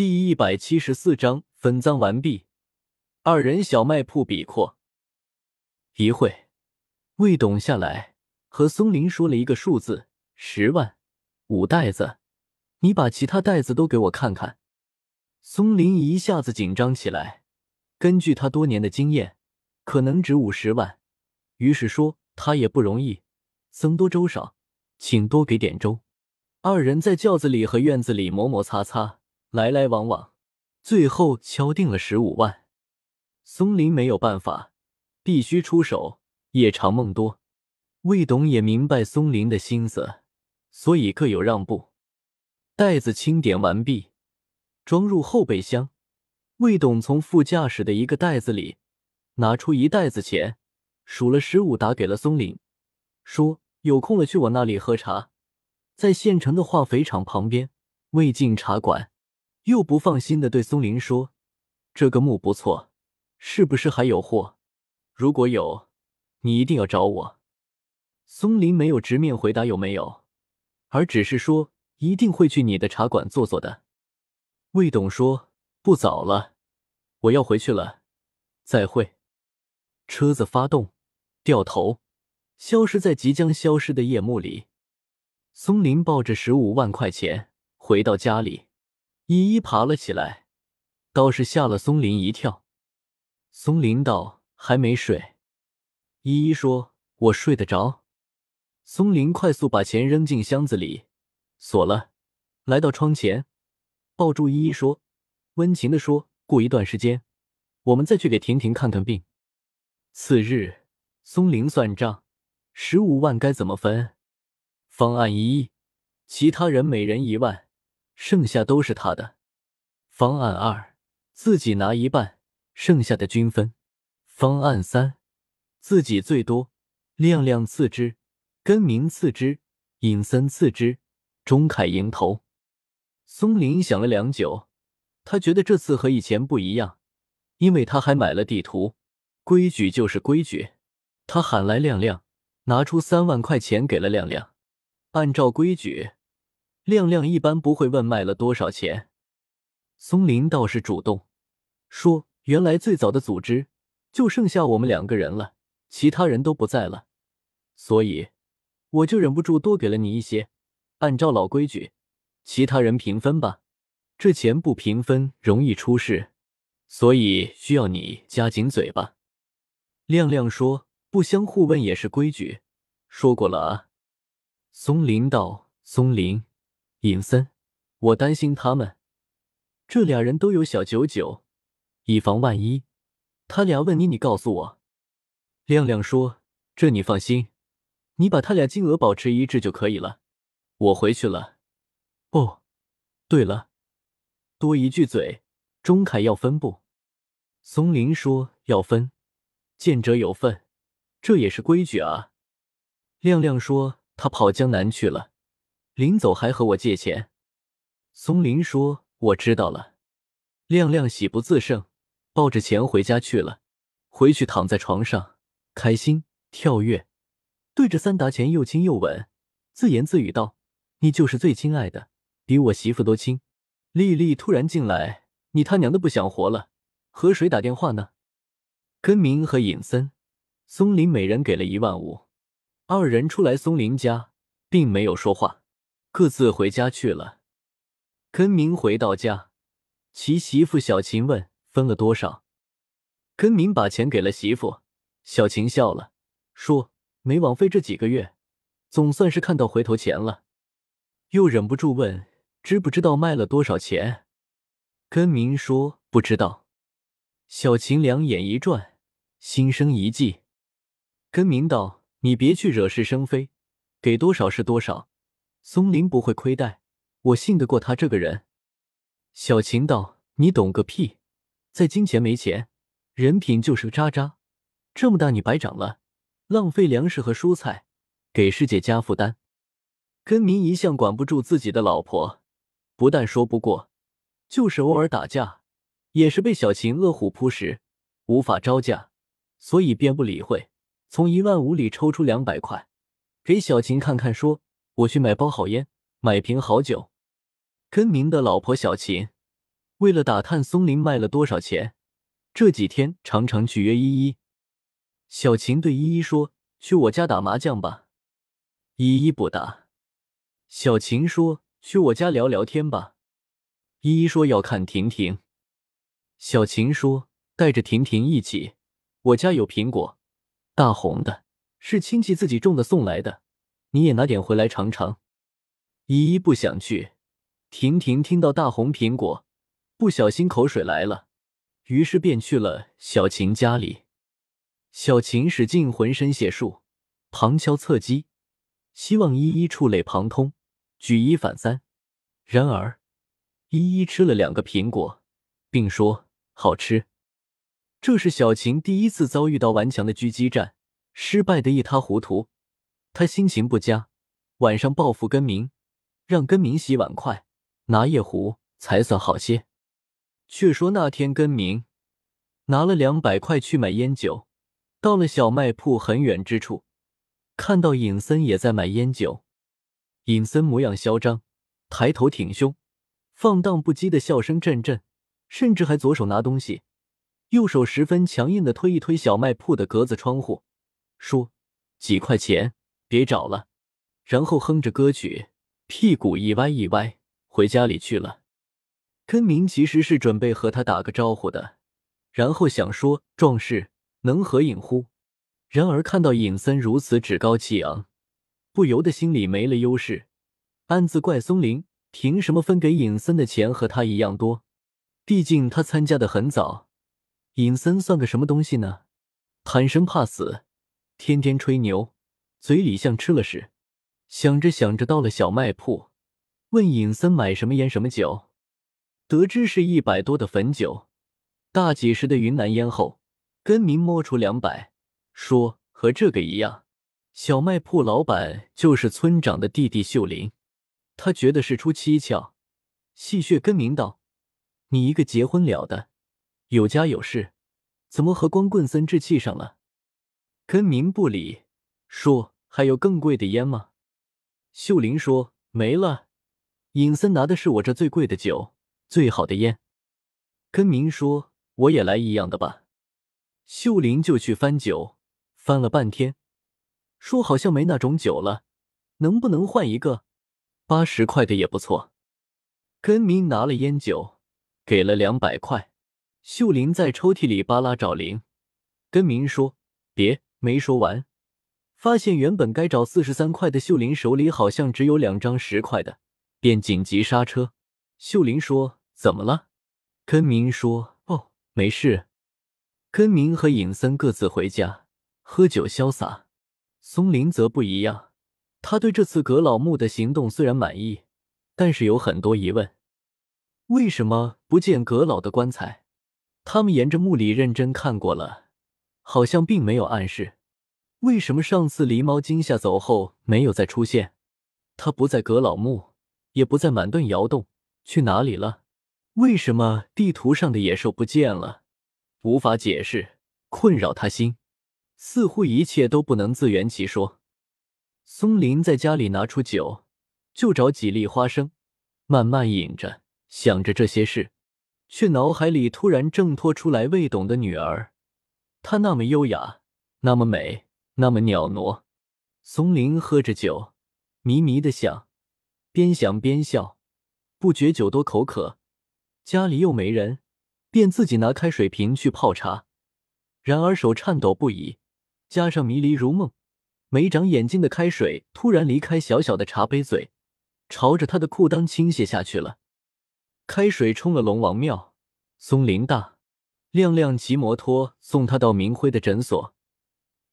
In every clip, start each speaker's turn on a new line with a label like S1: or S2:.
S1: 第一百七十四章分赃完毕。二人小卖铺比阔一会，魏董下来和松林说了一个数字：十万五袋子。你把其他袋子都给我看看。松林一下子紧张起来。根据他多年的经验，可能值五十万。于是说他也不容易，僧多粥少，请多给点粥。二人在轿子里和院子里磨磨擦擦，来来往往，最后敲定了十五万。松林没有办法，必须出手。夜长梦多，魏董也明白松林的心思，所以各有让步。袋子清点完毕，装入后备箱。魏董从副驾驶的一个袋子里拿出一袋子钱，数了十五，打给了松林，说：“有空了去我那里喝茶，在县城的化肥厂旁边魏晋茶馆。”又不放心的对松林说：“这个墓不错，是不是还有货？如果有，你一定要找我。”松林没有直面回答有没有，而只是说：“一定会去你的茶馆坐坐的。”魏董说。不早了，我要回去了，再会。车子发动，掉头，消失在即将消失的夜幕里。松林抱着十五万块钱回到家里，依依爬了起来，倒是吓了松林一跳。松林道：“还没睡。”依依说：“我睡得着。”松林快速把钱扔进箱子里，锁了，来到窗前，抱住依依说。温情的说：“过一段时间，我们再去给婷婷看看病。”次日，松林算账，十五万该怎么分？方案一，其他人每人一万，剩下都是他的。方案二，自己拿一半，剩下的均分。方案三，自己最多，亮亮次之，根明次之，尹森次之，钟凯迎头。松林想了良久。他觉得这次和以前不一样，因为他还买了地图。规矩就是规矩。他喊来亮亮，拿出三万块钱给了亮亮。按照规矩，亮亮一般不会问卖了多少钱。松林倒是主动说：“原来最早的组织就剩下我们两个人了，其他人都不在了，所以我就忍不住多给了你一些。按照老规矩，其他人平分吧。”这钱不平分容易出事，所以需要你加紧嘴巴。亮亮说：“不相互问也是规矩，说过了啊。”松林道：“松林，尹森，我担心他们，这俩人都有小九九，以防万一，他俩问你，你告诉我。”亮亮说：“这你放心，你把他俩金额保持一致就可以了。我回去了。哦，对了。”多一句嘴，钟凯要分不？松林说要分，见者有份，这也是规矩啊。亮亮说他跑江南去了，临走还和我借钱。松林说我知道了。亮亮喜不自胜，抱着钱回家去了。回去躺在床上，开心跳跃，对着三达钱又亲又吻，自言自语道：“你就是最亲爱的，比我媳妇都亲。”丽丽突然进来，你他娘的不想活了？和谁打电话呢？根明和尹森、松林每人给了一万五，二人出来松林家，并没有说话，各自回家去了。根明回到家，其媳妇小琴问分了多少，根明把钱给了媳妇，小琴笑了，说没枉费这几个月，总算是看到回头钱了，又忍不住问。知不知道卖了多少钱？根明说不知道。小琴两眼一转，心生一计。根明道：“你别去惹是生非，给多少是多少。松林不会亏待，我信得过他这个人。”小琴道：“你懂个屁！在金钱没钱，人品就是个渣渣。这么大你白长了，浪费粮食和蔬菜，给世界加负担。”根明一向管不住自己的老婆。不但说不过，就是偶尔打架，也是被小琴饿虎扑食，无法招架，所以便不理会。从一万五里抽出两百块，给小琴看看，说：“我去买包好烟，买瓶好酒。”根明的老婆小琴为了打探松林卖了多少钱，这几天常常去约依依。小琴对依依说：“去我家打麻将吧。”依依不答。小琴说：“去我家聊聊天吧。”依依说：“要看婷婷。”小琴说：“带着婷婷一起，我家有苹果，大红的，是亲戚自己种的送来的，你也拿点回来尝尝。”依依不想去。婷婷听到大红苹果，不小心口水来了，于是便去了小琴家里。小琴使尽浑身解数，旁敲侧击，希望依依触类旁通，举一反三。然而，依依吃了两个苹果，并说。好吃，这是小琴第一次遭遇到顽强的狙击战，失败的一塌糊涂。他心情不佳，晚上报复根明，让根明洗碗筷、拿夜壶，才算好些。却说那天根明拿了两百块去买烟酒，到了小卖铺很远之处，看到尹森也在买烟酒。尹森模样嚣张，抬头挺胸，放荡不羁的笑声阵阵。甚至还左手拿东西，右手十分强硬的推一推小卖铺的格子窗户，说：“几块钱，别找了。”然后哼着歌曲，屁股一歪一歪，回家里去了。根明其实是准备和他打个招呼的，然后想说：“壮士能合影乎？”然而看到尹森如此趾高气昂，不由得心里没了优势，暗自怪松林凭什么分给尹森的钱和他一样多。毕竟他参加的很早，尹森算个什么东西呢？贪生怕死，天天吹牛，嘴里像吃了屎。想着想着，到了小卖铺，问尹森买什么烟什么酒，得知是一百多的汾酒，大几十的云南烟后，根明摸出两百，说和这个一样。小卖铺老板就是村长的弟弟秀林，他觉得事出蹊跷，戏谑根明道。你一个结婚了的，有家有室，怎么和光棍森置气上了？根明不理，说还有更贵的烟吗？秀玲说没了。尹森拿的是我这最贵的酒，最好的烟。跟明说我也来一样的吧。秀玲就去翻酒，翻了半天，说好像没那种酒了，能不能换一个？八十块的也不错。跟明拿了烟酒。给了两百块，秀玲在抽屉里扒拉找零，跟明说别，没说完，发现原本该找四十三块的秀玲手里好像只有两张十块的，便紧急刹车。秀玲说怎么了？根明说哦，没事。根明和尹森各自回家喝酒潇洒，松林则不一样，他对这次葛老木的行动虽然满意，但是有很多疑问。为什么不见葛老的棺材？他们沿着墓里认真看过了，好像并没有暗示。为什么上次狸猫惊吓走后没有再出现？他不在阁老墓，也不在满顿窑洞，去哪里了？为什么地图上的野兽不见了？无法解释，困扰他心，似乎一切都不能自圆其说。松林在家里拿出酒，就找几粒花生，慢慢饮着。想着这些事，却脑海里突然挣脱出来魏董的女儿。她那么优雅，那么美，那么袅娜。松林喝着酒，迷迷的想，边想边笑，不觉酒多口渴。家里又没人，便自己拿开水瓶去泡茶。然而手颤抖不已，加上迷离如梦，没长眼睛的开水突然离开小小的茶杯嘴，朝着他的裤裆倾泻下去了。开水冲了龙王庙，松林大亮亮骑摩托送他到明辉的诊所。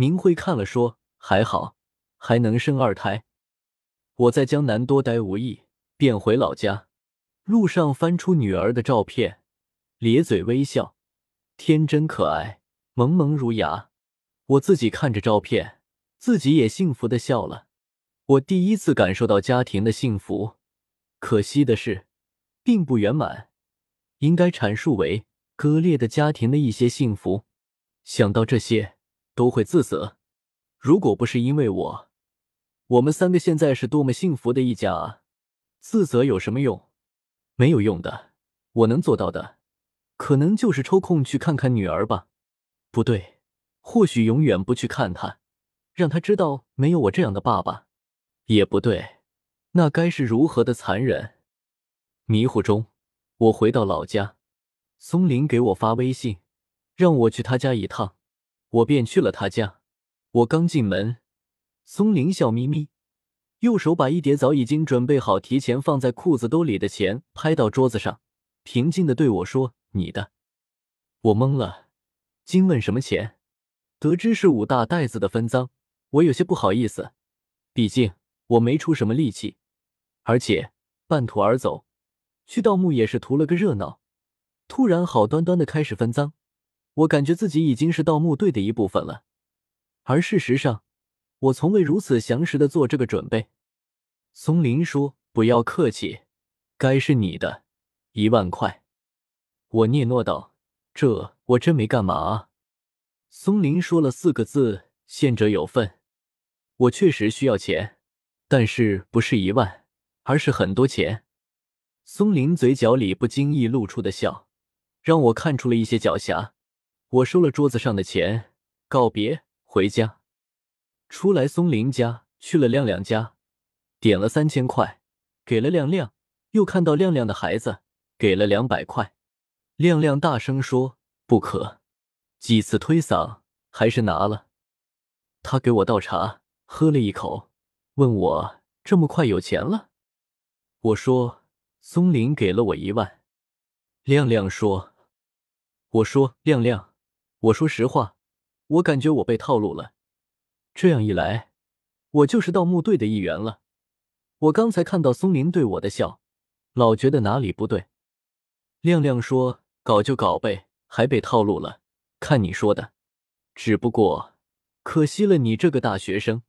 S1: 明慧看了说：“还好，还能生二胎。”我在江南多待无益，便回老家。路上翻出女儿的照片，咧嘴微笑，天真可爱，萌萌如牙。我自己看着照片，自己也幸福的笑了。我第一次感受到家庭的幸福。可惜的是。并不圆满，应该阐述为割裂的家庭的一些幸福。想到这些，都会自责。如果不是因为我，我们三个现在是多么幸福的一家啊！自责有什么用？没有用的。我能做到的，可能就是抽空去看看女儿吧。不对，或许永远不去看她，让她知道没有我这样的爸爸。也不对，那该是如何的残忍！迷糊中，我回到老家，松林给我发微信，让我去他家一趟，我便去了他家。我刚进门，松林笑眯眯，右手把一叠早已经准备好、提前放在裤子兜里的钱拍到桌子上，平静的对我说：“你的。”我懵了，惊问什么钱？得知是五大袋子的分赃，我有些不好意思，毕竟。我没出什么力气，而且半途而走，去盗墓也是图了个热闹。突然好端端的开始分赃，我感觉自己已经是盗墓队的一部分了。而事实上，我从未如此详实的做这个准备。松林说：“不要客气，该是你的，一万块。”我嗫嚅道：“这我真没干嘛啊。”松林说了四个字：“献者有份。”我确实需要钱。但是不是一万，而是很多钱。松林嘴角里不经意露出的笑，让我看出了一些狡黠。我收了桌子上的钱，告别回家。出来松林家，去了亮亮家，点了三千块，给了亮亮。又看到亮亮的孩子，给了两百块。亮亮大声说：“不可！”几次推搡，还是拿了。他给我倒茶，喝了一口。问我这么快有钱了？我说松林给了我一万。亮亮说：“我说亮亮，我说实话，我感觉我被套路了。这样一来，我就是盗墓队的一员了。我刚才看到松林对我的笑，老觉得哪里不对。”亮亮说：“搞就搞呗，还被套路了，看你说的。只不过可惜了你这个大学生。”